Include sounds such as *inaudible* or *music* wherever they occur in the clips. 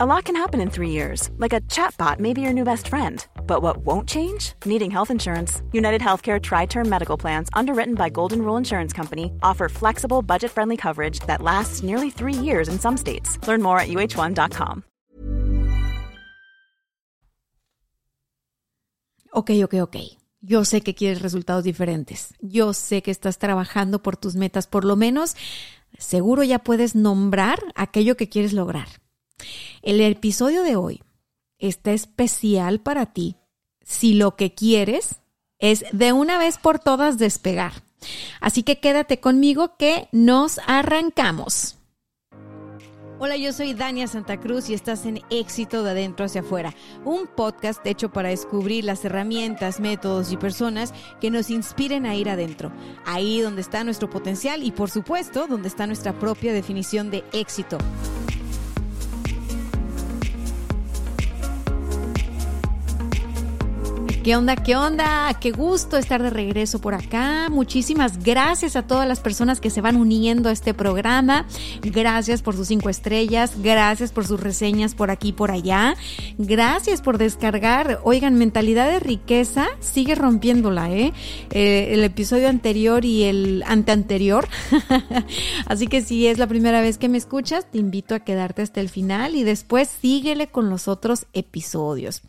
A lot can happen in three years, like a chatbot may be your new best friend. But what won't change? Needing health insurance. United Healthcare Tri Term Medical Plans, underwritten by Golden Rule Insurance Company, offer flexible, budget friendly coverage that lasts nearly three years in some states. Learn more at uh1.com. Ok, ok, ok. Yo sé que quieres resultados diferentes. Yo sé que estás trabajando por tus metas. Por lo menos, seguro ya puedes nombrar aquello que quieres lograr. El episodio de hoy está especial para ti si lo que quieres es de una vez por todas despegar. Así que quédate conmigo que nos arrancamos. Hola, yo soy Dania Santa Cruz y estás en Éxito de Adentro hacia afuera, un podcast hecho para descubrir las herramientas, métodos y personas que nos inspiren a ir adentro, ahí donde está nuestro potencial y por supuesto donde está nuestra propia definición de éxito. ¿Qué onda? ¿Qué onda? Qué gusto estar de regreso por acá. Muchísimas gracias a todas las personas que se van uniendo a este programa. Gracias por sus cinco estrellas. Gracias por sus reseñas por aquí y por allá. Gracias por descargar. Oigan, mentalidad de riqueza sigue rompiéndola, ¿eh? eh el episodio anterior y el anteanterior. *laughs* Así que si es la primera vez que me escuchas, te invito a quedarte hasta el final y después síguele con los otros episodios.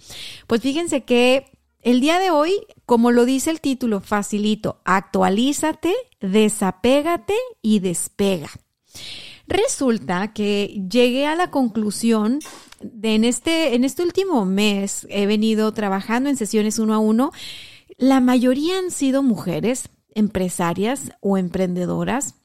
Pues fíjense que el día de hoy, como lo dice el título, facilito, actualízate, desapégate y despega. Resulta que llegué a la conclusión de en este, en este último mes he venido trabajando en sesiones uno a uno. La mayoría han sido mujeres empresarias o emprendedoras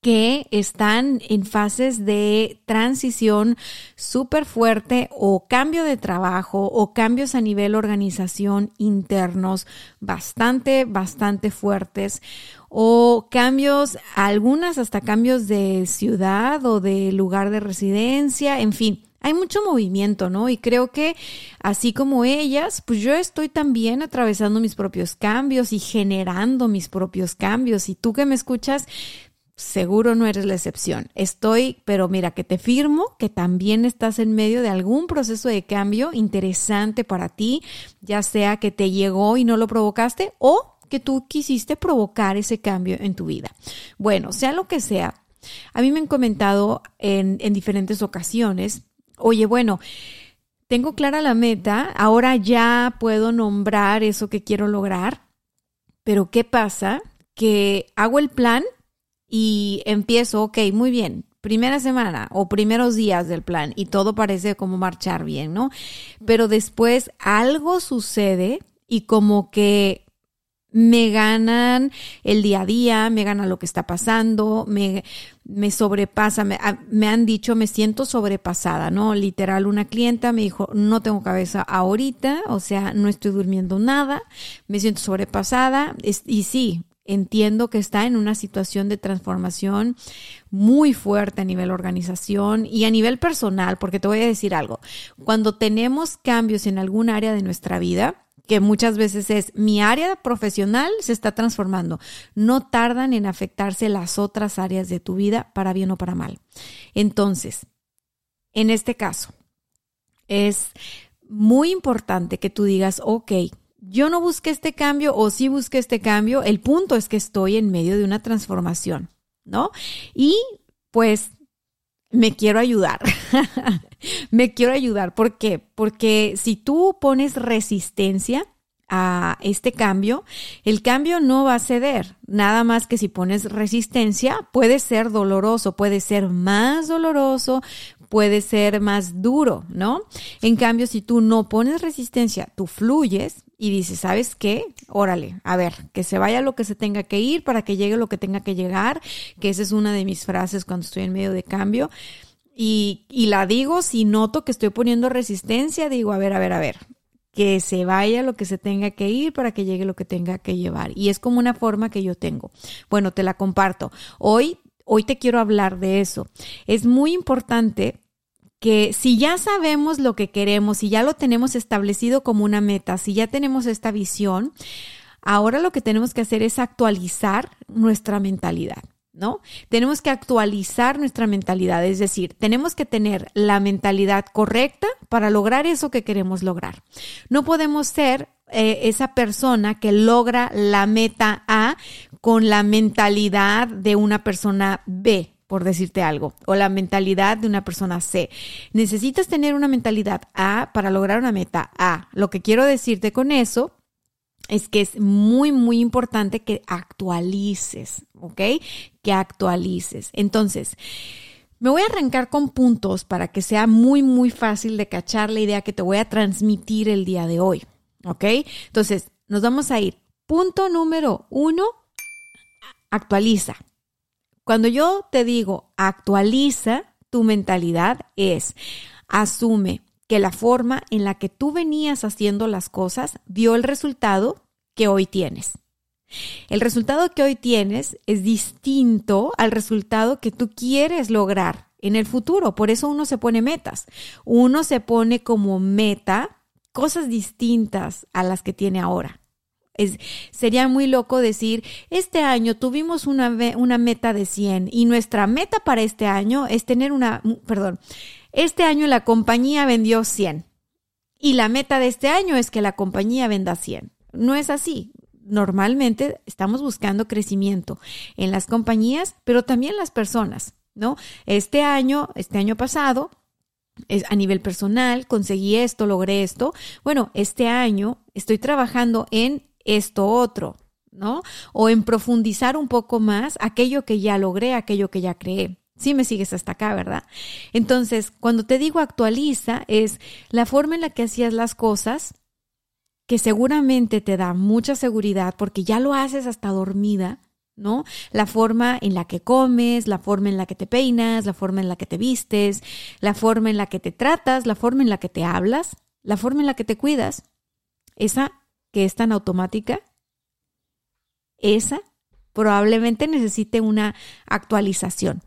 que están en fases de transición súper fuerte o cambio de trabajo o cambios a nivel organización internos bastante, bastante fuertes o cambios, algunas hasta cambios de ciudad o de lugar de residencia, en fin. Hay mucho movimiento, ¿no? Y creo que así como ellas, pues yo estoy también atravesando mis propios cambios y generando mis propios cambios. Y tú que me escuchas, seguro no eres la excepción. Estoy, pero mira, que te firmo que también estás en medio de algún proceso de cambio interesante para ti, ya sea que te llegó y no lo provocaste o que tú quisiste provocar ese cambio en tu vida. Bueno, sea lo que sea, a mí me han comentado en, en diferentes ocasiones, oye, bueno, tengo clara la meta, ahora ya puedo nombrar eso que quiero lograr, pero ¿qué pasa? Que hago el plan, y empiezo, ok, muy bien, primera semana o primeros días del plan y todo parece como marchar bien, ¿no? Pero después algo sucede y como que me ganan el día a día, me gana lo que está pasando, me, me sobrepasa, me, ah, me, han dicho, me siento sobrepasada, ¿no? Literal, una clienta me dijo, no tengo cabeza ahorita, o sea, no estoy durmiendo nada, me siento sobrepasada, y sí, entiendo que está en una situación de transformación muy fuerte a nivel organización y a nivel personal, porque te voy a decir algo, cuando tenemos cambios en algún área de nuestra vida, que muchas veces es mi área profesional se está transformando, no tardan en afectarse las otras áreas de tu vida para bien o para mal. Entonces, en este caso, es muy importante que tú digas, ok, yo no busqué este cambio o sí busqué este cambio, el punto es que estoy en medio de una transformación, ¿no? Y pues me quiero ayudar. *laughs* me quiero ayudar. ¿Por qué? Porque si tú pones resistencia a este cambio, el cambio no va a ceder. Nada más que si pones resistencia, puede ser doloroso, puede ser más doloroso, puede ser más duro, ¿no? En cambio, si tú no pones resistencia, tú fluyes y dices, ¿sabes qué? Órale, a ver, que se vaya lo que se tenga que ir para que llegue lo que tenga que llegar, que esa es una de mis frases cuando estoy en medio de cambio. Y, y la digo, si noto que estoy poniendo resistencia, digo, a ver, a ver, a ver, que se vaya lo que se tenga que ir para que llegue lo que tenga que llevar. Y es como una forma que yo tengo. Bueno, te la comparto. Hoy hoy te quiero hablar de eso. Es muy importante que si ya sabemos lo que queremos, si ya lo tenemos establecido como una meta, si ya tenemos esta visión, ahora lo que tenemos que hacer es actualizar nuestra mentalidad. ¿no? Tenemos que actualizar nuestra mentalidad, es decir, tenemos que tener la mentalidad correcta para lograr eso que queremos lograr. No podemos ser eh, esa persona que logra la meta A con la mentalidad de una persona B, por decirte algo, o la mentalidad de una persona C. Necesitas tener una mentalidad A para lograr una meta A. Lo que quiero decirte con eso es que es muy, muy importante que actualices, ¿ok? Que actualices. Entonces, me voy a arrancar con puntos para que sea muy, muy fácil de cachar la idea que te voy a transmitir el día de hoy, ¿ok? Entonces, nos vamos a ir. Punto número uno, actualiza. Cuando yo te digo actualiza tu mentalidad es asume que la forma en la que tú venías haciendo las cosas dio el resultado que hoy tienes. El resultado que hoy tienes es distinto al resultado que tú quieres lograr en el futuro. Por eso uno se pone metas. Uno se pone como meta cosas distintas a las que tiene ahora. Es, sería muy loco decir, este año tuvimos una, una meta de 100 y nuestra meta para este año es tener una, perdón, este año la compañía vendió 100 y la meta de este año es que la compañía venda 100. No es así. Normalmente estamos buscando crecimiento en las compañías, pero también las personas, ¿no? Este año, este año pasado, a nivel personal, conseguí esto, logré esto. Bueno, este año estoy trabajando en esto otro, ¿no? O en profundizar un poco más aquello que ya logré, aquello que ya creé. Sí me sigues hasta acá, ¿verdad? Entonces, cuando te digo actualiza, es la forma en la que hacías las cosas, que seguramente te da mucha seguridad porque ya lo haces hasta dormida, ¿no? La forma en la que comes, la forma en la que te peinas, la forma en la que te vistes, la forma en la que te tratas, la forma en la que te hablas, la forma en la que te cuidas, esa que es tan automática, esa probablemente necesite una actualización.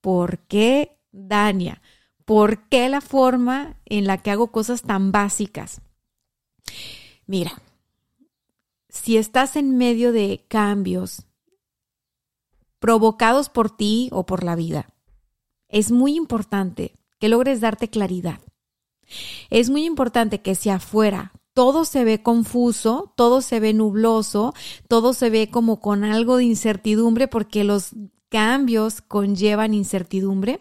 ¿Por qué, Dania? ¿Por qué la forma en la que hago cosas tan básicas? Mira, si estás en medio de cambios provocados por ti o por la vida, es muy importante que logres darte claridad. Es muy importante que si afuera todo se ve confuso, todo se ve nubloso, todo se ve como con algo de incertidumbre porque los cambios conllevan incertidumbre,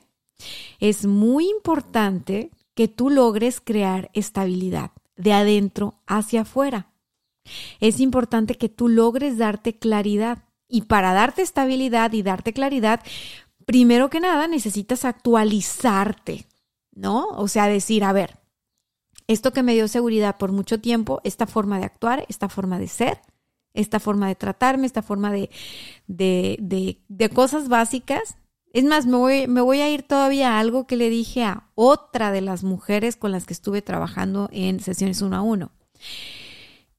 es muy importante que tú logres crear estabilidad de adentro hacia afuera. Es importante que tú logres darte claridad. Y para darte estabilidad y darte claridad, primero que nada necesitas actualizarte, ¿no? O sea, decir, a ver, esto que me dio seguridad por mucho tiempo, esta forma de actuar, esta forma de ser, esta forma de tratarme, esta forma de, de, de, cosas básicas. Es más, me voy, me voy a ir todavía a algo que le dije a otra de las mujeres con las que estuve trabajando en sesiones uno a uno.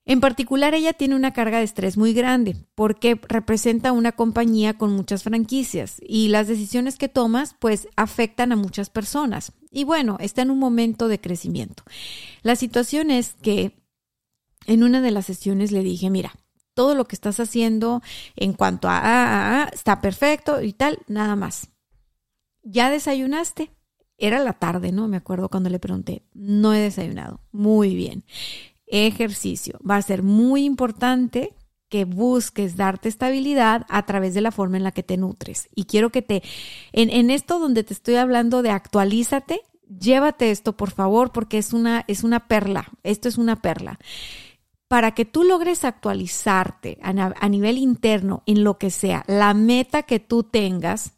En particular, ella tiene una carga de estrés muy grande porque representa una compañía con muchas franquicias y las decisiones que tomas pues afectan a muchas personas. Y bueno, está en un momento de crecimiento. La situación es que en una de las sesiones le dije, mira, todo lo que estás haciendo en cuanto a, está perfecto y tal, nada más. ¿Ya desayunaste? Era la tarde, ¿no? Me acuerdo cuando le pregunté. No he desayunado. Muy bien. Ejercicio. Va a ser muy importante que busques darte estabilidad a través de la forma en la que te nutres. Y quiero que te, en, en esto donde te estoy hablando de actualízate, llévate esto, por favor, porque es una, es una perla. Esto es una perla para que tú logres actualizarte a, nivel interno en lo que sea, la meta que tú tengas,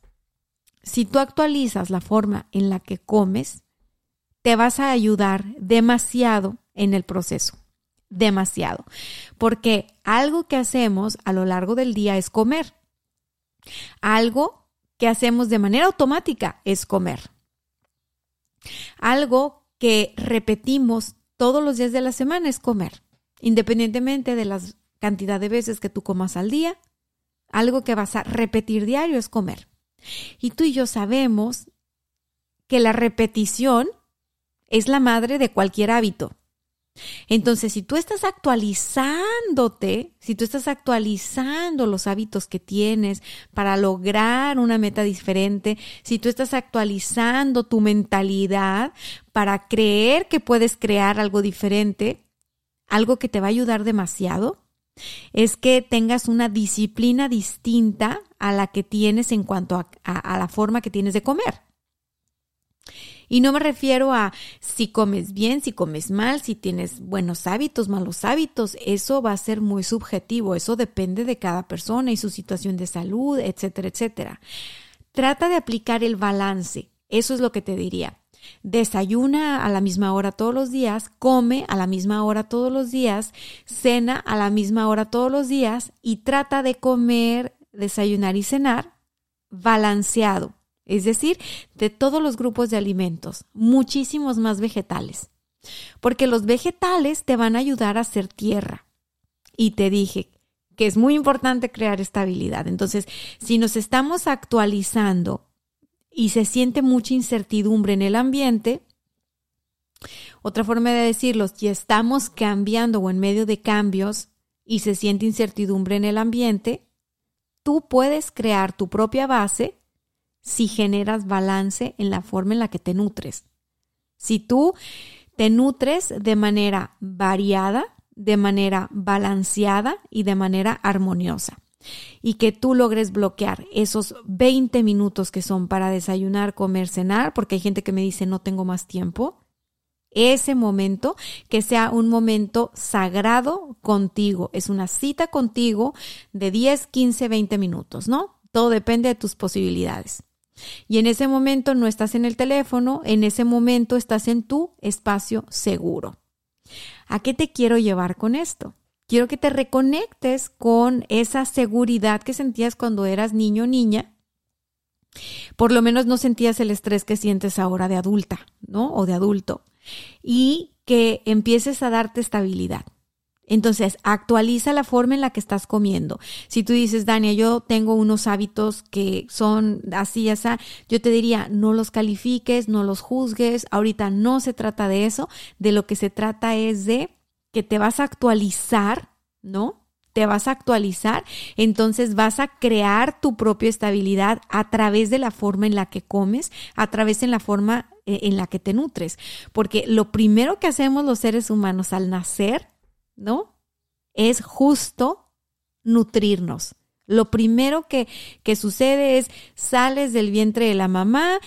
si tú actualizas la forma en la que comes, te vas a ayudar demasiado en el proceso. Demasiado. Porque algo que hacemos a lo largo del día es comer. Algo que hacemos de manera automática es comer. Algo que repetimos todos los días de la semana es comer. Independientemente de la cantidad de veces que tú comas al día, algo que vas a repetir diario es comer. Y tú y yo sabemos que la repetición es la madre de cualquier hábito. Entonces, si tú estás actualizándote, si tú estás actualizando los hábitos que tienes para lograr una meta diferente, si tú estás actualizando tu mentalidad para creer que puedes crear algo diferente, algo que te va a ayudar demasiado, es que tengas una disciplina distinta a la que tienes en cuanto a, la forma que tienes de comer. Y no me refiero a si comes bien, si comes mal, si tienes buenos hábitos, malos hábitos. Eso va a ser muy subjetivo. Eso depende de cada persona y su situación de salud, etcétera, etcétera. Trata de aplicar el balance. Eso es lo que te diría. Desayuna a la misma hora todos los días, come a la misma hora todos los días, cena a la misma hora todos los días y trata de comer, desayunar y cenar balanceado es decir, de todos los grupos de alimentos, muchísimos más vegetales, porque los vegetales te van a ayudar a hacer tierra. Y te dije que es muy importante crear estabilidad. Entonces, si nos estamos actualizando y se siente mucha incertidumbre en el ambiente, otra forma de decirlo, si estamos cambiando o en medio de cambios y se siente incertidumbre en el ambiente, tú puedes crear tu propia base si generas balance en la forma en la que te nutres. Si tú te nutres de manera variada, de manera balanceada y de manera armoniosa. Y que tú logres bloquear esos 20 minutos que son para desayunar, comer, cenar, porque hay gente que me dice no tengo más tiempo. Ese momento que sea un momento sagrado contigo. Es una cita contigo de 10, 15, 20 minutos, ¿no? Todo depende de tus posibilidades. Y en ese momento no estás en el teléfono, en ese momento estás en tu espacio seguro. ¿A qué te quiero llevar con esto? Quiero que te reconectes con esa seguridad que sentías cuando eras niño o niña. Por lo menos no sentías el estrés que sientes ahora de adulta, ¿no? O de adulto. Y que empieces a darte estabilidad. Entonces, actualiza la forma en la que estás comiendo. Si tú dices, Dania, yo tengo unos hábitos que son así, así, yo te diría, no los califiques, no los juzgues. Ahorita no se trata de eso. De lo que se trata es de que te vas a actualizar, ¿no? Te vas a actualizar, entonces vas a crear tu propia estabilidad a través de la forma en la que comes, a través de la forma eh, en la que te nutres. Porque lo primero que hacemos los seres humanos al nacer ¿no? Es justo nutrirnos. Lo primero que, que sucede es sales del vientre de la mamá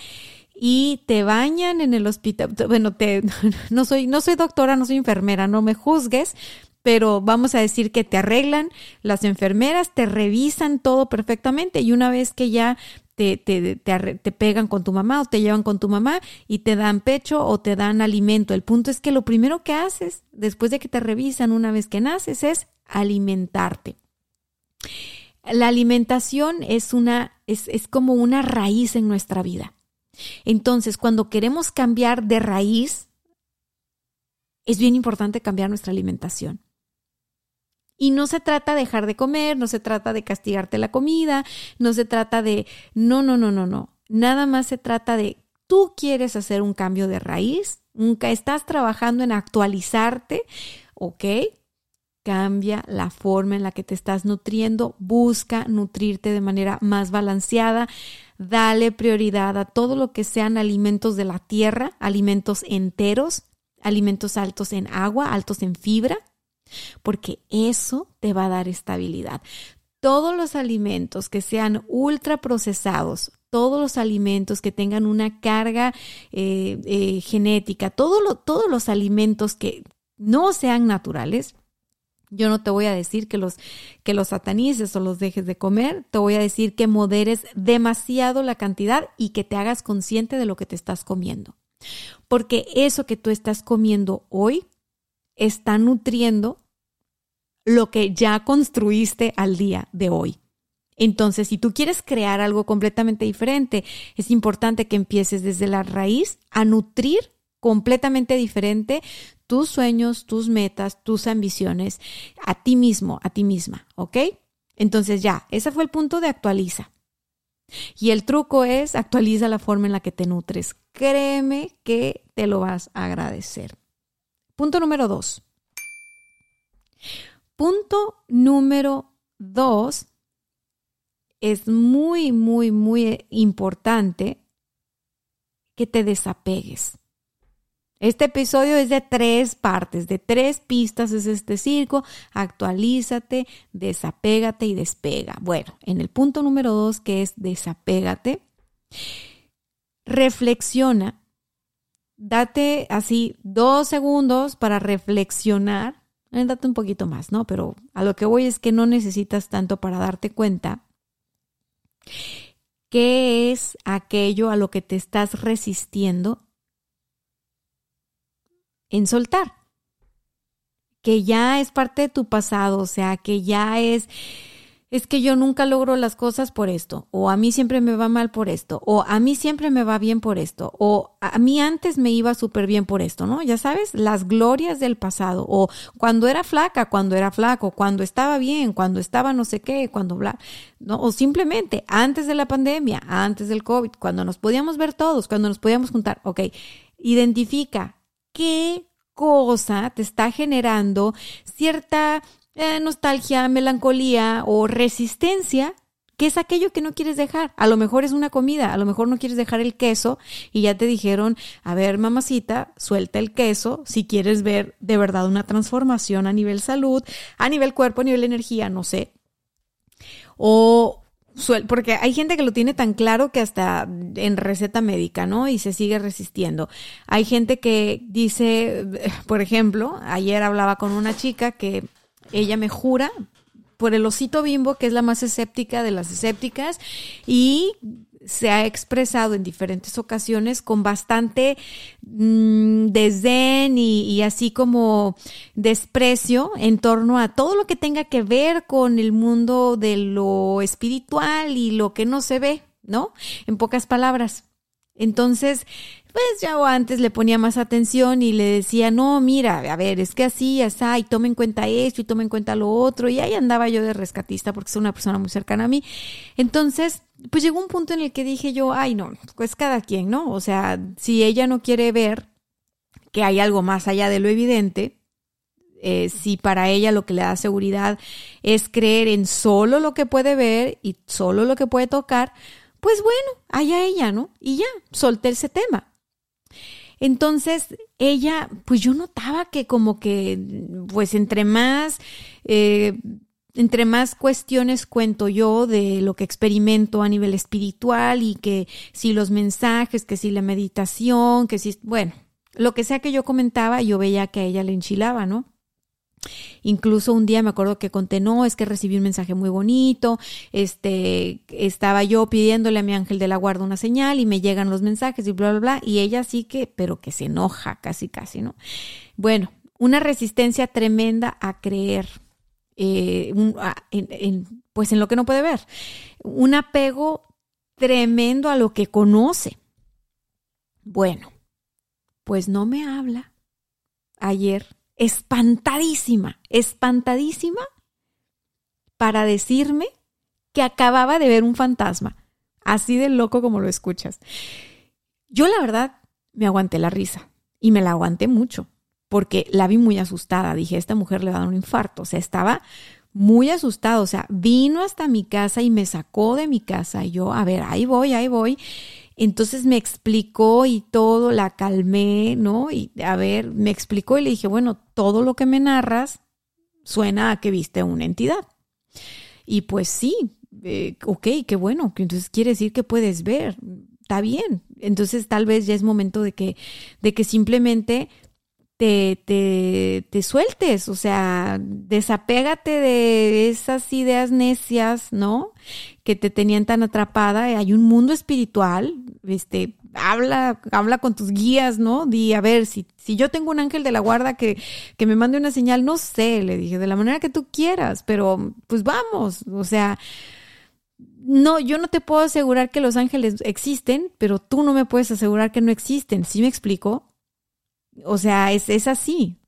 y te bañan en el hospital. Bueno, te, *laughs* no, soy, no soy doctora, no soy enfermera, no me juzgues, pero vamos a decir que te arreglan las enfermeras, te revisan todo perfectamente y una vez que ya te, te, te, pegan con tu mamá o te llevan con tu mamá y te dan pecho o te dan alimento. El punto es que lo primero que haces después de que te revisan una vez que naces es alimentarte. La alimentación es una, es, es como una raíz en nuestra vida. Entonces, cuando queremos cambiar de raíz, es bien importante cambiar nuestra alimentación. Y no se trata de dejar de comer, no se trata de castigarte la comida, no se trata de, no, no, no, no, no. Nada más se trata de, tú quieres hacer un cambio de raíz, nunca estás trabajando en actualizarte, ¿ok? Cambia la forma en la que te estás nutriendo, busca nutrirte de manera más balanceada, dale prioridad a todo lo que sean alimentos de la tierra, alimentos enteros, alimentos altos en agua, altos en fibra, porque eso te va a dar estabilidad. Todos los alimentos que sean ultra procesados, todos los alimentos que tengan una carga eh, eh, genética, todos los alimentos que no sean naturales, yo no te voy a decir que los, que los satanices o los dejes de comer, te voy a decir que moderes demasiado la cantidad y que te hagas consciente de lo que te estás comiendo. Porque eso que tú estás comiendo hoy está nutriendo lo que ya construiste al día de hoy. Entonces, si tú quieres crear algo completamente diferente, es importante que empieces desde la raíz a nutrir completamente diferente tus sueños, tus metas, tus ambiciones, a ti mismo, a ti misma, ¿ok? Entonces ya, ese fue el punto de actualiza. Y el truco es actualiza la forma en la que te nutres. Créeme que te lo vas a agradecer Punto número dos. Punto número dos es muy, muy, muy importante que te desapegues. Este episodio es de tres partes, de tres pistas es este circo. Actualízate, desapégate y despega. Bueno, en el punto número dos, que es desapégate, reflexiona. Date así dos segundos para reflexionar. Eh, date un poquito más, ¿no? Pero a lo que voy es que no necesitas tanto para darte cuenta qué es aquello a lo que te estás resistiendo en soltar, que ya es parte de tu pasado, o sea, que ya es, es que yo nunca logro las cosas por esto, o a mí siempre me va mal por esto, o a mí siempre me va bien por esto, o a mí antes me iba súper bien por esto, ¿no? Ya sabes, las glorias del pasado, o cuando era flaca, cuando era flaco, cuando estaba bien, cuando estaba no sé qué, cuando bla, ¿no? O simplemente antes de la pandemia, antes del COVID, cuando nos podíamos ver todos, cuando nos podíamos juntar, ok, identifica qué cosa te está generando cierta eh, nostalgia, melancolía o resistencia ¿Qué es aquello que no quieres dejar? A lo mejor es una comida, a lo mejor no quieres dejar el queso y ya te dijeron, a ver, mamacita, suelta el queso si quieres ver de verdad una transformación a nivel salud, a nivel cuerpo, a nivel energía, no sé. O porque hay gente que lo tiene tan claro que hasta en receta médica, ¿no? Y se sigue resistiendo. Hay gente que dice, por ejemplo, ayer hablaba con una chica que ella me jura por el osito bimbo, que es la más escéptica de las escépticas, y se ha expresado en diferentes ocasiones con bastante mm, desdén y, así como desprecio en torno a todo lo que tenga que ver con el mundo de lo espiritual y lo que no se ve, ¿no? En pocas palabras. Entonces, pues ya antes le ponía más atención y le decía, no, mira, a ver, es que así, así, y tome en cuenta esto y tome en cuenta lo otro, y ahí andaba yo de rescatista porque es una persona muy cercana a mí. Entonces, pues llegó un punto en el que dije yo, ay no, pues cada quien, ¿no? O sea, si ella no quiere ver que hay algo más allá de lo evidente, eh, si para ella lo que le da seguridad es creer en solo lo que puede ver y solo lo que puede tocar, pues bueno, allá ella, ¿no? Y ya, solté ese tema. Entonces, ella, pues yo notaba que como que, pues entre más eh, entre más cuestiones cuento yo de lo que experimento a nivel espiritual y que si los mensajes, que si la meditación, que si, bueno, lo que sea que yo comentaba, yo veía que a ella le enchilaba, ¿no? Incluso un día me acuerdo que conté, no, es que recibí un mensaje muy bonito, este, estaba yo pidiéndole a mi ángel de la guarda una señal y me llegan los mensajes y bla, bla, bla, y ella sí que, pero que se enoja casi, casi, ¿no? Bueno, una resistencia tremenda a creer, eh, pues en lo que no puede ver. Un apego tremendo a lo que conoce. Bueno, pues no me habla. Ayer, espantadísima, espantadísima para decirme que acababa de ver un fantasma, así de loco como lo escuchas. Yo la verdad me aguanté la risa y me la aguanté mucho porque la vi muy asustada. Dije, esta mujer le va a dar un infarto. O sea, estaba muy asustada. O sea, vino hasta mi casa y me sacó de mi casa. Y yo, a ver, ahí voy, ahí voy. Entonces me explicó y todo, la calmé, ¿no? Y a ver, me explicó y le dije, bueno, todo lo que me narras suena a que viste una entidad. Y pues sí, eh, ok, qué bueno, entonces quiere decir que puedes ver, está bien. Entonces tal vez ya es momento de que, de que simplemente te, te, te, sueltes, o sea, desapégate de esas ideas necias, ¿no? Que te tenían tan atrapada. Hay un mundo espiritual, este, habla, habla con tus guías, ¿no? Di, a ver, si, si yo tengo un ángel de la guarda que, que me mande una señal, no sé, le dije, de la manera que tú quieras, pero pues vamos, o sea, no, yo no te puedo asegurar que los ángeles existen, pero tú no me puedes asegurar que no existen, ¿sí me explico? O sea, es, es así.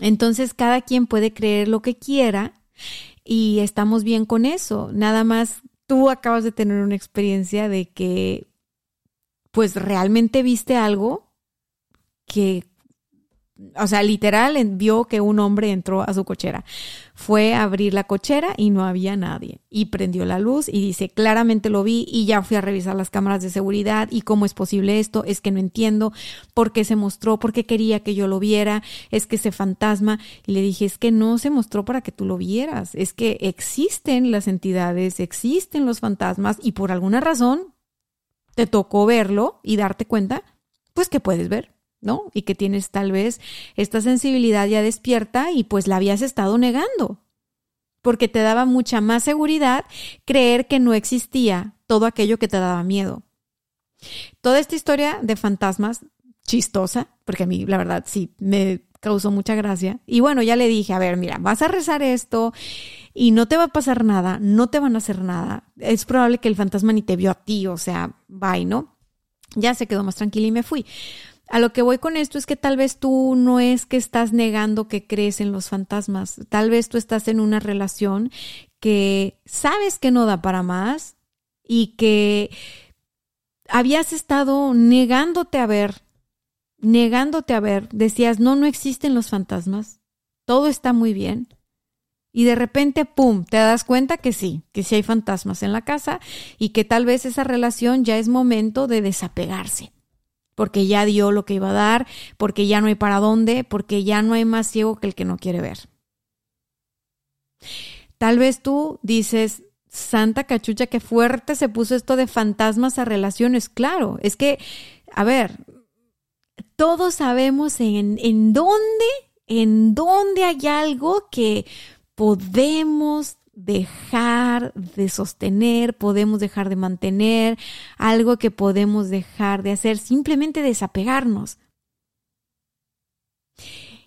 Entonces cada quien puede creer lo que quiera y estamos bien con eso. Nada más tú acabas de tener una experiencia de que pues realmente viste algo que o sea, literal, vio que un hombre entró a su cochera. Fue a abrir la cochera y no había nadie. Y prendió la luz y dice, claramente lo vi y ya fui a revisar las cámaras de seguridad y cómo es posible esto, es que no entiendo por qué se mostró, por qué quería que yo lo viera, es que ese fantasma. Y le dije, es que no se mostró para que tú lo vieras, es que existen las entidades, existen los fantasmas y por alguna razón te tocó verlo y darte cuenta, pues que puedes ver. ¿No? Y que tienes tal vez esta sensibilidad ya despierta y pues la habías estado negando, porque te daba mucha más seguridad creer que no existía todo aquello que te daba miedo. Toda esta historia de fantasmas chistosa, porque a mí la verdad sí me causó mucha gracia. Y bueno, ya le dije, a ver, mira, vas a rezar esto y no te va a pasar nada, no te van a hacer nada. Es probable que el fantasma ni te vio a ti, o sea, bye, ¿no? Ya se quedó más tranquila y me fui. A lo que voy con esto es que tal vez tú no es que estás negando que crees en los fantasmas, tal vez tú estás en una relación que sabes que no da para más y que habías estado negándote a ver, negándote a ver, decías, no, no existen los fantasmas, todo está muy bien. Y de repente, ¡pum!, te das cuenta que sí, que sí hay fantasmas en la casa y que tal vez esa relación ya es momento de desapegarse porque ya dio lo que iba a dar, porque ya no hay para dónde, porque ya no hay más ciego que el que no quiere ver. Tal vez tú dices, Santa cachucha, qué fuerte se puso esto de fantasmas a relaciones. Claro, es que, a ver, todos sabemos en, en dónde, en dónde hay algo que podemos dejar de sostener, podemos dejar de mantener, algo que podemos dejar de hacer, simplemente desapegarnos.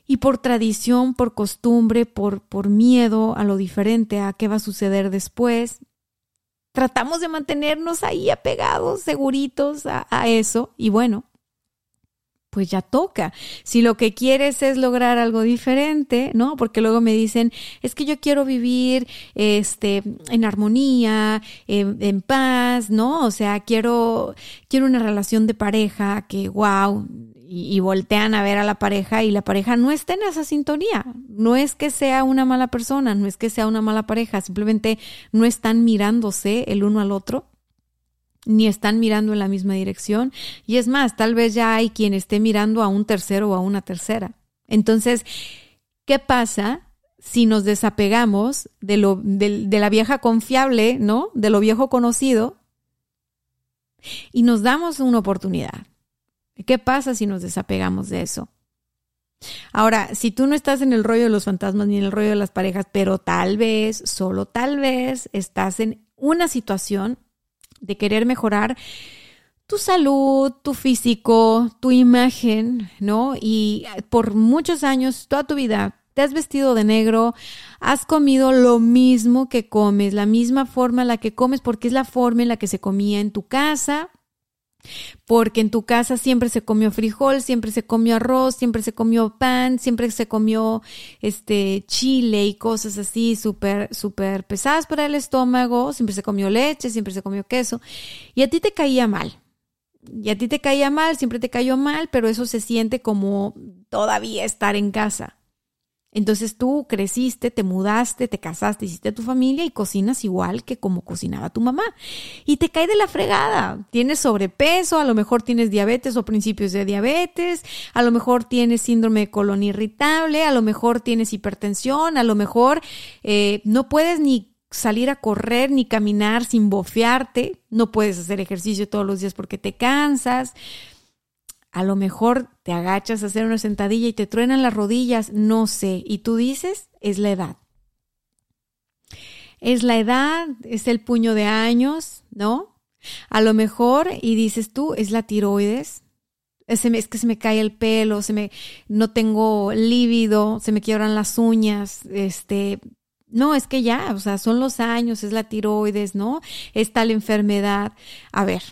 Y por tradición, por costumbre, por, por miedo a lo diferente, a qué va a suceder después, tratamos de mantenernos ahí apegados, seguritos a, a eso. Y bueno, pues ya toca. Si lo que quieres es lograr algo diferente, ¿no? Porque luego me dicen, es que yo quiero vivir este, en armonía, en, paz, ¿no? O sea, quiero, quiero una relación de pareja que, wow, y, y, voltean a ver a la pareja y la pareja no está en esa sintonía. No es que sea una mala persona, no es que sea una mala pareja, simplemente no están mirándose el uno al otro ni están mirando en la misma dirección. Y es más, tal vez ya hay quien esté mirando a un tercero o a una tercera. Entonces, ¿qué pasa si nos desapegamos de, lo, de, la vieja confiable, ¿no? De lo viejo conocido y nos damos una oportunidad? ¿Qué pasa si nos desapegamos de eso? Ahora, si tú no estás en el rollo de los fantasmas ni en el rollo de las parejas, pero tal vez, solo tal vez, estás en una situación de querer mejorar tu salud, tu físico, tu imagen, ¿no? Y por muchos años, toda tu vida, te has vestido de negro, has comido lo mismo que comes, la misma forma en la que comes, porque es la forma en la que se comía en tu casa, porque en tu casa siempre se comió frijol, siempre se comió arroz, siempre se comió pan, siempre se comió este chile y cosas así súper, súper pesadas para el estómago, siempre se comió leche, siempre se comió queso, y a ti te caía mal. Y a ti te caía mal, siempre te cayó mal, pero eso se siente como todavía estar en casa. Entonces tú creciste, te mudaste, te casaste, hiciste tu familia y cocinas igual que como cocinaba tu mamá. Y te cae de la fregada. Tienes sobrepeso, a lo mejor tienes diabetes o principios de diabetes, a lo mejor tienes síndrome de colon irritable, a lo mejor tienes hipertensión, a lo mejor eh, no puedes ni salir a correr ni caminar sin bofearte, no puedes hacer ejercicio todos los días porque te cansas a lo mejor te agachas a hacer una sentadilla y te truenan las rodillas, no sé, y tú dices, es la edad. Es la edad, es el puño de años, ¿no? A lo mejor, y dices tú, es la tiroides, es, es que se me cae el pelo, se me, no tengo lívido, se me quiebran las uñas, este, no, es que ya, o sea, son los años, es la tiroides, ¿no? Es tal enfermedad. A ver,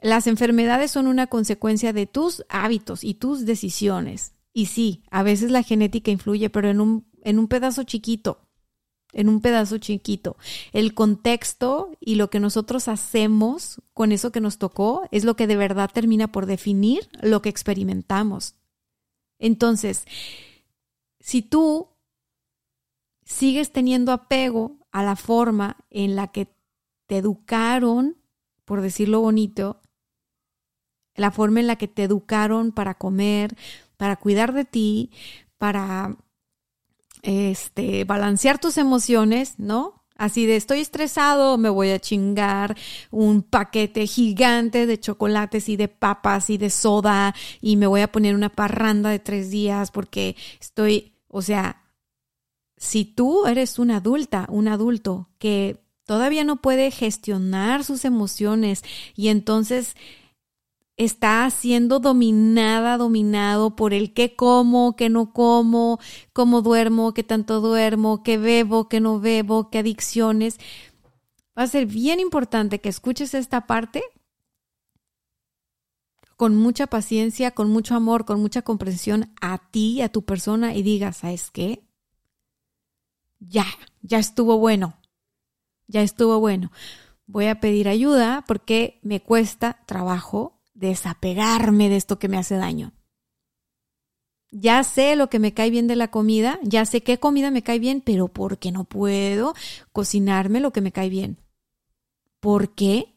las enfermedades son una consecuencia de tus hábitos y tus decisiones. Y sí, a veces la genética influye, pero en un, en un pedazo chiquito, en un pedazo chiquito. El contexto y lo que nosotros hacemos con eso que nos tocó es lo que de verdad termina por definir lo que experimentamos. Entonces, si tú sigues teniendo apego a la forma en la que te educaron, por decirlo bonito, la forma en la que te educaron para comer, para cuidar de ti, para este, balancear tus emociones, ¿no? Así de estoy estresado, me voy a chingar un paquete gigante de chocolates y de papas y de soda y me voy a poner una parranda de tres días porque estoy, o sea, si tú eres una adulta, un adulto que todavía no puede gestionar sus emociones y entonces está siendo dominada, dominado por el qué como, qué no como, cómo duermo, qué tanto duermo, qué bebo, qué no bebo, qué adicciones. Va a ser bien importante que escuches esta parte con mucha paciencia, con mucho amor, con mucha comprensión a ti, a tu persona y digas, ¿sabes qué? Ya, ya estuvo bueno, ya estuvo bueno. Voy a pedir ayuda porque me cuesta trabajo desapegarme de esto que me hace daño. Ya sé lo que me cae bien de la comida, ya sé qué comida me cae bien, pero ¿por qué no puedo cocinarme lo que me cae bien? ¿Por qué?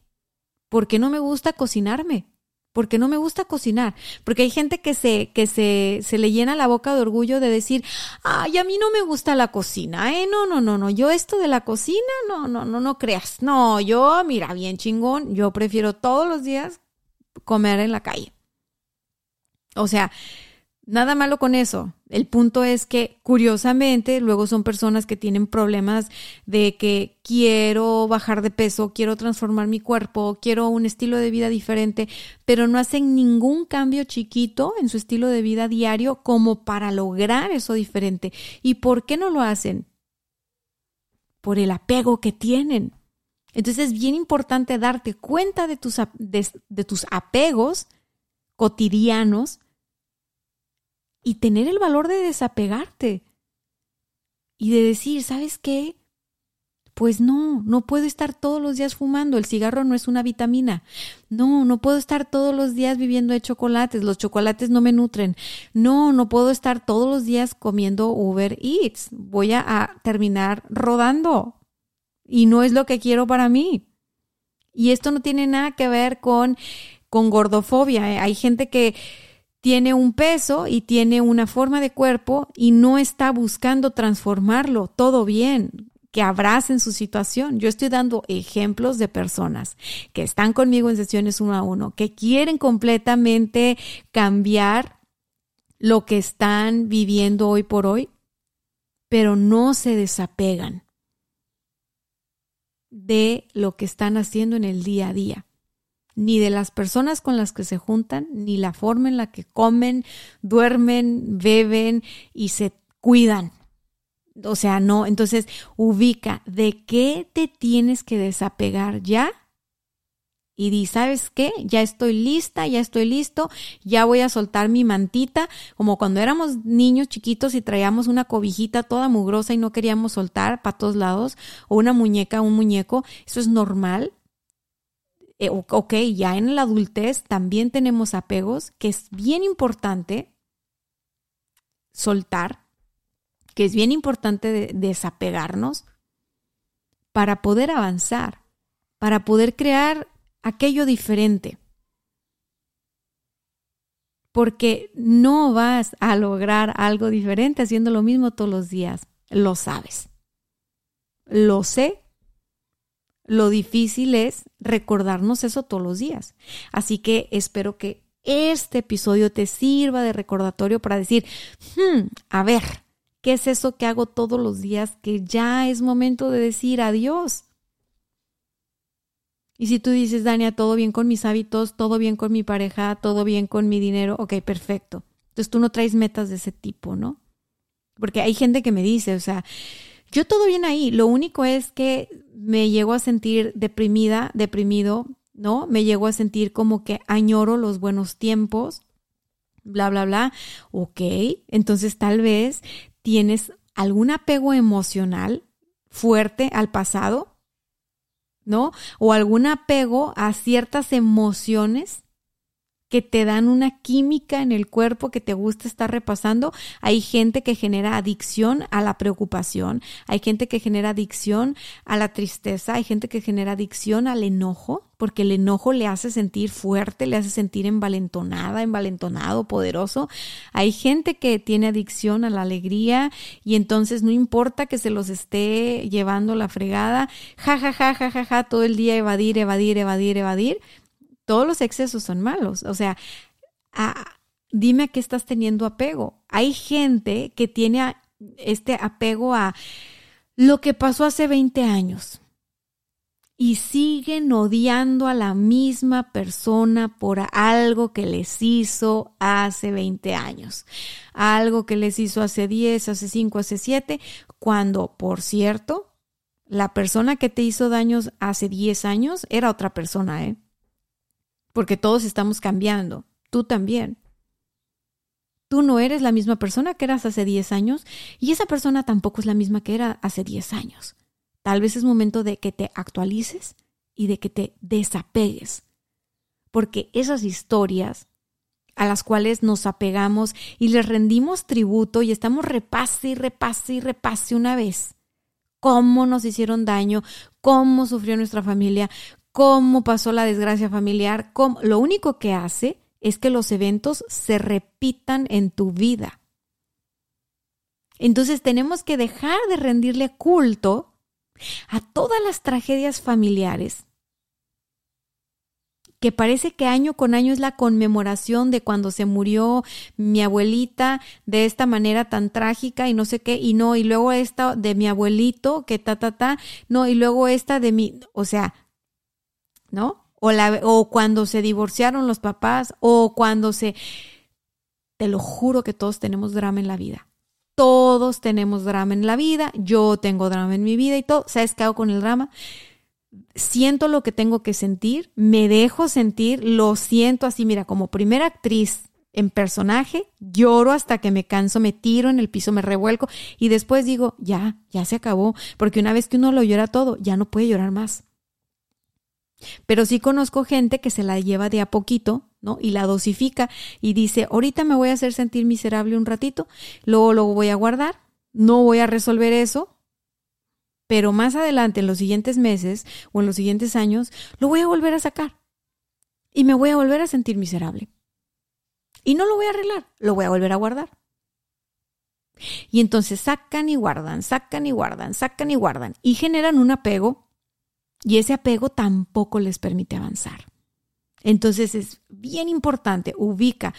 ¿Por qué no me gusta cocinarme? ¿Por qué no me gusta cocinar? Porque hay gente que se, que se, se le llena la boca de orgullo de decir, ay, a mí no me gusta la cocina, ¿eh? No, no, no, no, yo esto de la cocina, no, no, no, no creas. No, yo, mira, bien chingón, yo prefiero todos los días comer en la calle. O sea, nada malo con eso. El punto es que, curiosamente, luego son personas que tienen problemas de que quiero bajar de peso, quiero transformar mi cuerpo, quiero un estilo de vida diferente, pero no hacen ningún cambio chiquito en su estilo de vida diario como para lograr eso diferente. ¿Y por qué no lo hacen? Por el apego que tienen. Entonces es bien importante darte cuenta de tus, de, tus apegos cotidianos y tener el valor de desapegarte y de decir, ¿sabes qué? Pues no, no puedo estar todos los días fumando, el cigarro no es una vitamina. No, no puedo estar todos los días viviendo de chocolates, los chocolates no me nutren. No, no puedo estar todos los días comiendo Uber Eats, voy a terminar rodando y no es lo que quiero para mí. Y esto no tiene nada que ver con, con gordofobia. ¿eh? Hay gente que tiene un peso y tiene una forma de cuerpo y no está buscando transformarlo. Todo bien, que abracen su situación. Yo estoy dando ejemplos de personas que están conmigo en sesiones uno a uno, que quieren completamente cambiar lo que están viviendo hoy por hoy, pero no se desapegan de lo que están haciendo en el día a día, ni de las personas con las que se juntan, ni la forma en la que comen, duermen, beben y se cuidan. O sea, no, entonces ubica de qué te tienes que desapegar ya y di, ¿sabes qué? Ya estoy lista, ya estoy listo, ya voy a soltar mi mantita, como cuando éramos niños chiquitos y traíamos una cobijita toda mugrosa y no queríamos soltar para todos lados, o una muñeca, un muñeco, eso es normal. Eh, ok, ya en la adultez también tenemos apegos, que es bien importante soltar, que es bien importante desapegarnos para poder avanzar, para poder crear aquello diferente. Porque no vas a lograr algo diferente haciendo lo mismo todos los días. Lo sabes. Lo sé. Lo difícil es recordarnos eso todos los días. Así que espero que este episodio te sirva de recordatorio para decir, hmm, a ver, ¿qué es eso que hago todos los días que ya es momento de decir adiós? Y si tú dices, Dania, todo bien con mis hábitos, todo bien con mi pareja, todo bien con mi dinero, ok, perfecto. Entonces tú no traes metas de ese tipo, ¿no? Porque hay gente que me dice, o sea, yo todo bien ahí, lo único es que me llego a sentir deprimida, deprimido, ¿no? Me llego a sentir como que añoro los buenos tiempos, bla, bla, bla. Ok, entonces tal vez tienes algún apego emocional fuerte al pasado ¿no? O algún apego a ciertas emociones que te dan una química en el cuerpo que te gusta estar repasando. Hay gente que genera adicción a la preocupación, hay gente que genera adicción a la tristeza, hay gente que genera adicción al enojo, porque el enojo le hace sentir fuerte, le hace sentir envalentonada, envalentonado, poderoso. Hay gente que tiene adicción a la alegría y entonces no importa que se los esté llevando la fregada, ja, ja, ja, ja, ja, ja, todo el día evadir, evadir, evadir, evadir todos los excesos son malos. O sea, dime a qué estás teniendo apego. Hay gente que tiene este apego a lo que pasó hace 20 años y siguen odiando a la misma persona por algo que les hizo hace 20 años, algo que les hizo hace 10, hace 5, hace 7, cuando, por cierto, la persona que te hizo daños hace 10 años era otra persona, ¿eh? Porque todos estamos cambiando, tú también. Tú no eres la misma persona que eras hace 10 años y esa persona tampoco es la misma que era hace 10 años. Tal vez es momento de que te actualices y de que te desapegues, porque esas historias a las cuales nos apegamos y les rendimos tributo y estamos repase y repase y repase una vez cómo nos hicieron daño, cómo sufrió nuestra familia, cómo pasó la desgracia familiar, lo único que hace es que los eventos se repitan en tu vida. Entonces tenemos que dejar de rendirle culto a todas las tragedias familiares, que parece que año con año es la conmemoración de cuando se murió mi abuelita de esta manera tan trágica y no sé qué, y no, y luego esta de mi abuelito, que ta, ta, ta, no, y luego esta de mi, o sea, ¿no? O, la, o cuando se divorciaron los papás, o cuando se... Te lo juro que todos tenemos drama en la vida. Todos tenemos drama en la vida. Yo tengo drama en mi vida y todo. ¿Sabes qué hago con el drama? Siento lo que tengo que sentir, me dejo sentir, lo siento así, mira, como primera actriz en personaje, lloro hasta que me canso, me tiro en el piso, me revuelco y después digo, ya, ya se acabó, porque una vez que uno lo llora todo, ya no puede llorar más. Pero sí conozco gente que se la lleva de a poquito, ¿no? Y la dosifica y dice, ahorita me voy a hacer sentir miserable un ratito, luego lo voy a guardar, no voy a resolver eso, pero más adelante, en los siguientes meses o en los siguientes años, lo voy a volver a sacar y me voy a volver a sentir miserable. Y no lo voy a arreglar, lo voy a volver a guardar. Y entonces sacan y guardan, sacan y guardan, sacan y guardan y generan un apego y ese apego tampoco les permite avanzar. Entonces es bien importante, ubica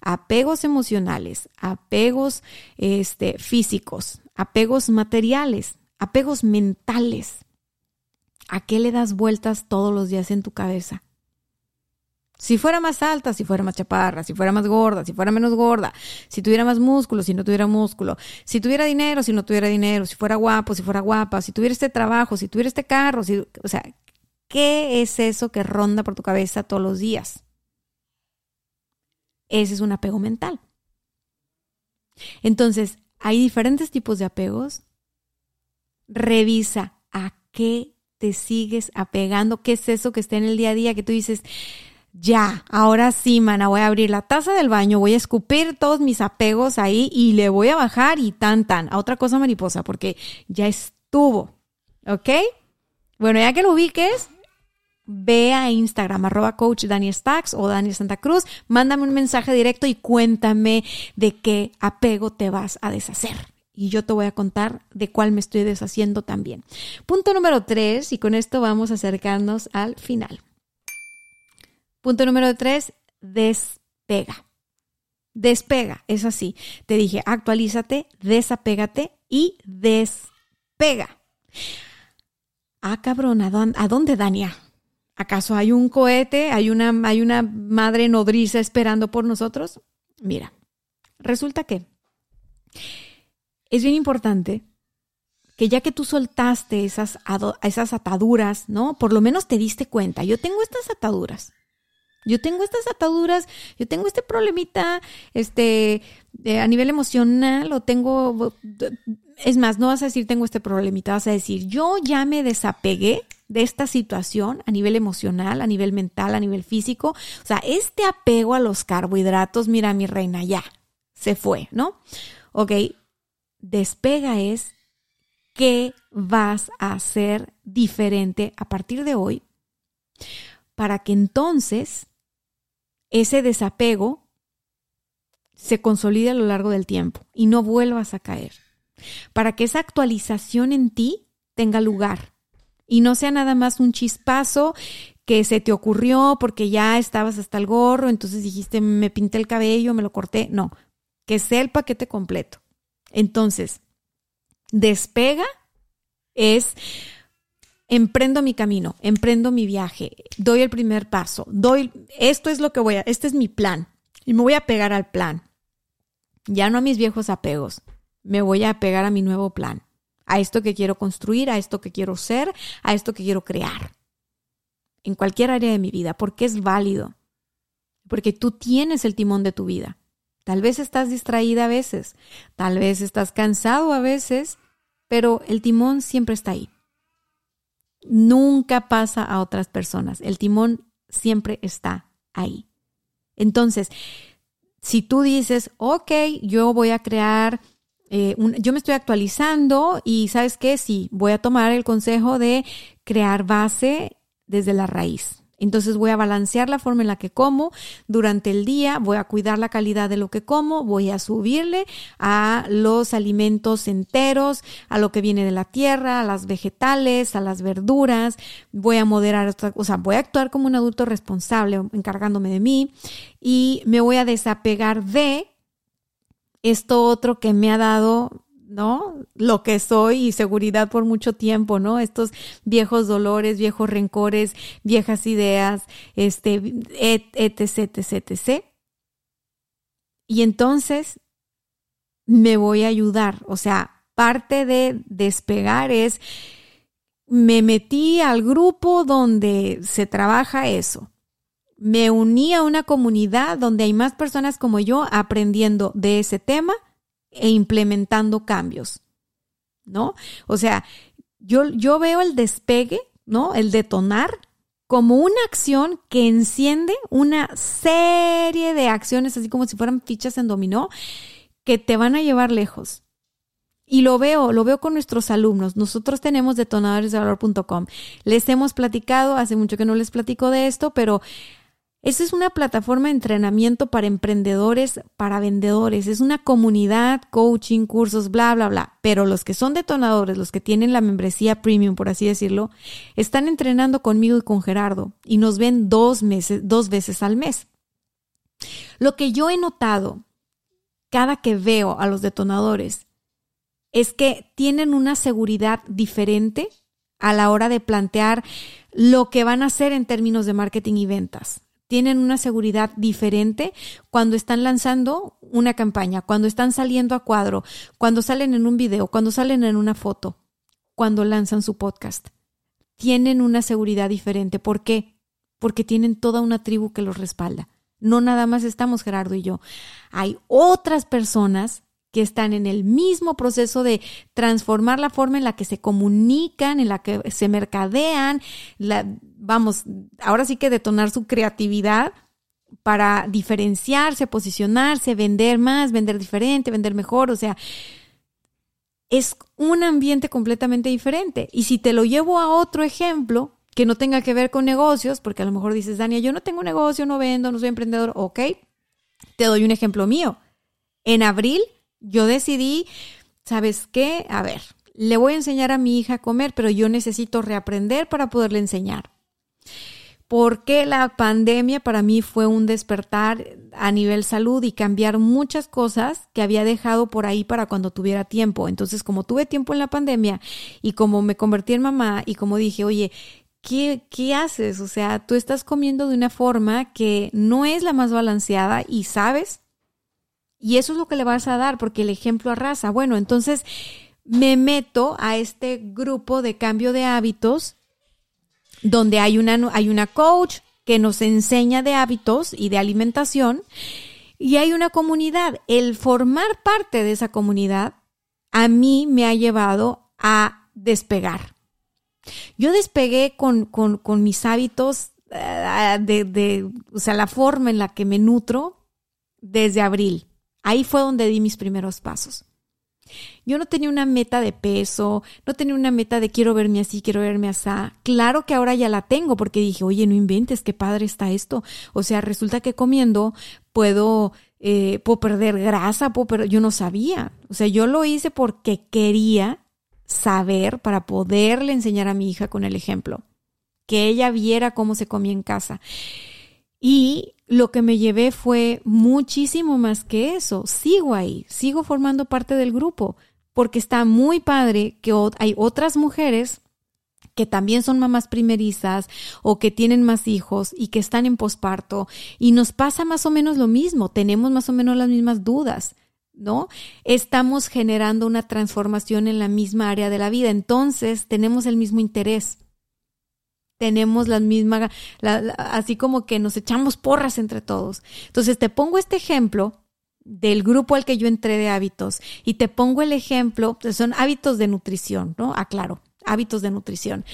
apegos emocionales, apegos este, físicos, apegos materiales, apegos mentales. ¿A qué le das vueltas todos los días en tu cabeza? Si fuera más alta, si fuera más chaparra, si fuera más gorda, si fuera menos gorda, si tuviera más músculo, si no tuviera músculo, si tuviera dinero, si no tuviera dinero, si fuera guapo, si fuera guapa, si tuviera este trabajo, si tuviera este carro, si, o sea, ¿qué es eso que ronda por tu cabeza todos los días? Ese es un apego mental. Entonces, hay diferentes tipos de apegos. Revisa a qué te sigues apegando, qué es eso que está en el día a día que tú dices, ya, ahora sí, mana, voy a abrir la taza del baño, voy a escupir todos mis apegos ahí y le voy a bajar y tan tan a otra cosa mariposa porque ya estuvo, ¿ok? Bueno, ya que lo ubiques, ve a Instagram, arroba coach Daniel Stacks o Daniel Santa Cruz, mándame un mensaje directo y cuéntame de qué apego te vas a deshacer. Y yo te voy a contar de cuál me estoy deshaciendo también. Punto número tres, y con esto vamos a acercarnos al final. Punto número tres, despega. Despega, es así. Te dije, actualízate, desapégate y despega. Ah, cabrón, ¿a dónde, Dania? ¿Acaso hay un cohete? ¿Hay una, ¿Hay una madre nodriza esperando por nosotros? Mira, resulta que es bien importante que ya que tú soltaste esas, esas ataduras, ¿no? Por lo menos te diste cuenta, yo tengo estas ataduras. Yo tengo estas ataduras, yo tengo este problemita, este, a nivel emocional, o tengo, es más, no vas a decir tengo este problemita, vas a decir, yo ya me desapegué de esta situación a nivel emocional, a nivel mental, a nivel físico. O sea, este apego a los carbohidratos, mira mi reina, ya, se fue, ¿no? Ok, despega es qué vas a hacer diferente a partir de hoy para que entonces ese desapego se consolide a lo largo del tiempo y no vuelvas a caer. Para que esa actualización en ti tenga lugar y no sea nada más un chispazo que se te ocurrió porque ya estabas hasta el gorro, entonces dijiste, me pinté el cabello, me lo corté. No, que sea el paquete completo. Entonces, despega es emprendo mi camino, emprendo mi viaje, doy el primer paso, doy, esto es lo que voy a, este es mi plan y me voy a pegar al plan. Ya no a mis viejos apegos, me voy a pegar a mi nuevo plan, a esto que quiero construir, a esto que quiero ser, a esto que quiero crear. En cualquier área de mi vida, porque es válido, porque tú tienes el timón de tu vida. Tal vez estás distraída a veces, tal vez estás cansado a veces, pero el timón siempre está ahí. Nunca pasa a otras personas. El timón siempre está ahí. Entonces, si tú dices, ok, yo voy a crear, eh, yo me estoy actualizando y sabes qué, sí, voy a tomar el consejo de crear base desde la raíz. Entonces voy a balancear la forma en la que como durante el día, voy a cuidar la calidad de lo que como, voy a subirle a los alimentos enteros, a lo que viene de la tierra, a las vegetales, a las verduras, voy a moderar, o sea, voy a actuar como un adulto responsable encargándome de mí y me voy a desapegar de esto otro que me ha dado ¿no? Lo que soy y seguridad por mucho tiempo, ¿no? Estos viejos dolores, viejos rencores, viejas ideas, este, etc, etc, etc. Y entonces me voy a ayudar, o sea, parte de despegar es, me metí al grupo donde se trabaja eso. Me uní a una comunidad donde hay más personas como yo aprendiendo de ese tema e implementando cambios, ¿no? O sea, yo, yo veo el despegue, ¿no? El detonar como una acción que enciende una serie de acciones, así como si fueran fichas en dominó, que te van a llevar lejos. Y lo veo, lo veo con nuestros alumnos. Nosotros tenemos detonadoresdevalor.com. Les hemos platicado, hace mucho que no les platico de esto, pero esa es una plataforma de entrenamiento para emprendedores, para vendedores. Es una comunidad, coaching, cursos, bla, bla, bla. Pero los que son detonadores, los que tienen la membresía premium, por así decirlo, están entrenando conmigo y con Gerardo y nos ven dos meses, dos veces al mes. Lo que yo he notado cada que veo a los detonadores es que tienen una seguridad diferente a la hora de plantear lo que van a hacer en términos de marketing y ventas tienen una seguridad diferente cuando están lanzando una campaña, cuando están saliendo a cuadro, cuando salen en un video, cuando salen en una foto, cuando lanzan su podcast. Tienen una seguridad diferente. ¿Por qué? Porque tienen toda una tribu que los respalda. No nada más estamos Gerardo y yo. Hay otras personas que están en el mismo proceso de transformar la forma en la que se comunican, en la que se mercadean, vamos, ahora sí que detonar su creatividad para diferenciarse, posicionarse, vender más, vender diferente, vender mejor, o sea, es un ambiente completamente diferente. Y si te lo llevo a otro ejemplo que no tenga que ver con negocios, porque a lo mejor dices, Dania, yo no tengo negocio, no vendo, no soy emprendedor, ok, te doy un ejemplo mío. En abril yo decidí, ¿sabes qué? A ver, le voy a enseñar a mi hija a comer, pero yo necesito reaprender para poderle enseñar. Porque la pandemia para mí fue un despertar a nivel salud y cambiar muchas cosas que había dejado por ahí para cuando tuviera tiempo. Entonces, como tuve tiempo en la pandemia y como me convertí en mamá y como dije, oye, ¿Qué, ¿qué, haces? O sea, tú estás comiendo de una forma que no es la más balanceada y sabes y eso es lo que le vas a dar, porque el ejemplo arrasa. Bueno, entonces me meto a este grupo de cambio de hábitos, donde hay una, hay una coach que nos enseña de hábitos y de alimentación, y hay una comunidad. El formar parte de esa comunidad a mí me ha llevado a despegar. Yo despegué con, con, con mis hábitos eh, de, de, o sea, la forma en la que me nutro desde abril. Ahí fue donde di mis primeros pasos. Yo no tenía una meta de peso, no tenía una meta de quiero verme así, quiero verme así. Claro que ahora ya la tengo porque dije, oye, no inventes, qué padre está esto. O sea, resulta que comiendo puedo, eh, puedo perder grasa, puedo yo no sabía. O sea, yo lo hice porque quería saber para poderle enseñar a mi hija con el ejemplo, que ella viera cómo se comía en casa. Y lo que me llevé fue muchísimo más que eso. Sigo ahí, sigo formando parte del grupo, porque está muy padre que hay otras mujeres que también son mamás primerizas o que tienen más hijos y que están en posparto y nos pasa más o menos lo mismo, tenemos más o menos las mismas dudas. ¿no? Estamos generando una transformación en la misma área de la vida, entonces tenemos el mismo interés. Tenemos la misma, así como que nos echamos porras entre todos. Entonces te pongo este ejemplo del grupo al que yo entré de hábitos y te pongo el ejemplo, son hábitos de nutrición, ¿no? Aclaro, hábitos de nutrición.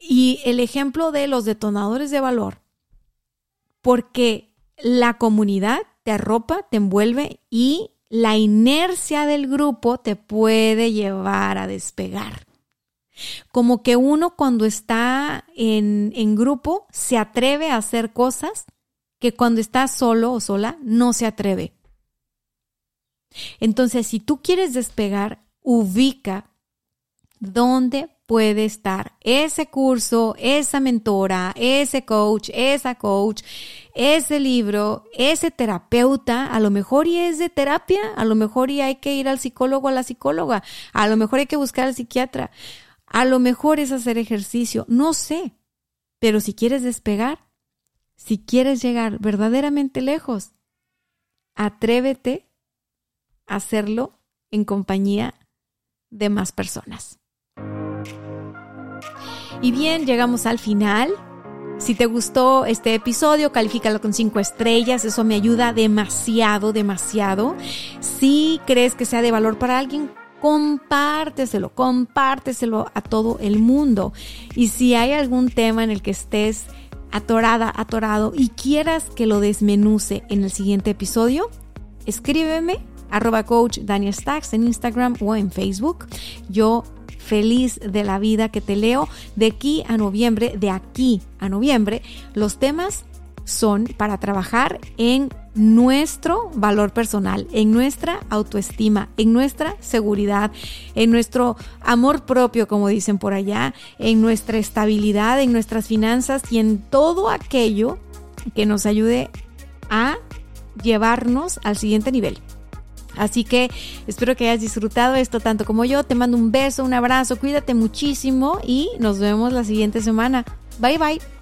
Y el ejemplo de los detonadores de valor, porque la comunidad te arropa, te envuelve y la inercia del grupo te puede llevar a despegar. Como que uno cuando está en, en, grupo se atreve a hacer cosas que cuando está solo o sola no se atreve. Entonces, si tú quieres despegar, ubica dónde puede estar ese curso, esa mentora, ese coach, esa coach, ese libro, ese terapeuta, a lo mejor y es de terapia, a lo mejor y hay que ir al psicólogo o a la psicóloga, a lo mejor hay que buscar al psiquiatra, a lo mejor es hacer ejercicio, no sé, pero si quieres despegar, si quieres llegar verdaderamente lejos, atrévete a hacerlo en compañía de más personas. Y bien, llegamos al final. Si te gustó este episodio, califícalo con cinco estrellas. Eso me ayuda demasiado, demasiado. Si crees que sea de valor para alguien, compárteselo, compárteselo a todo el mundo. Y si hay algún tema en el que estés atorada, atorado y quieras que lo desmenuce en el siguiente episodio, escríbeme arroba coach Daniel Stacks en Instagram o en Facebook. Yo feliz de la vida que te leo de aquí a noviembre, de aquí a noviembre. Los temas son para trabajar en nuestro valor personal, en nuestra autoestima, en nuestra seguridad, en nuestro amor propio, como dicen por allá, en nuestra estabilidad, en nuestras finanzas y en todo aquello que nos ayude a llevarnos al siguiente nivel. Así que espero que hayas disfrutado esto tanto como yo. Te mando un beso, un abrazo, cuídate muchísimo y nos vemos la siguiente semana. Bye bye.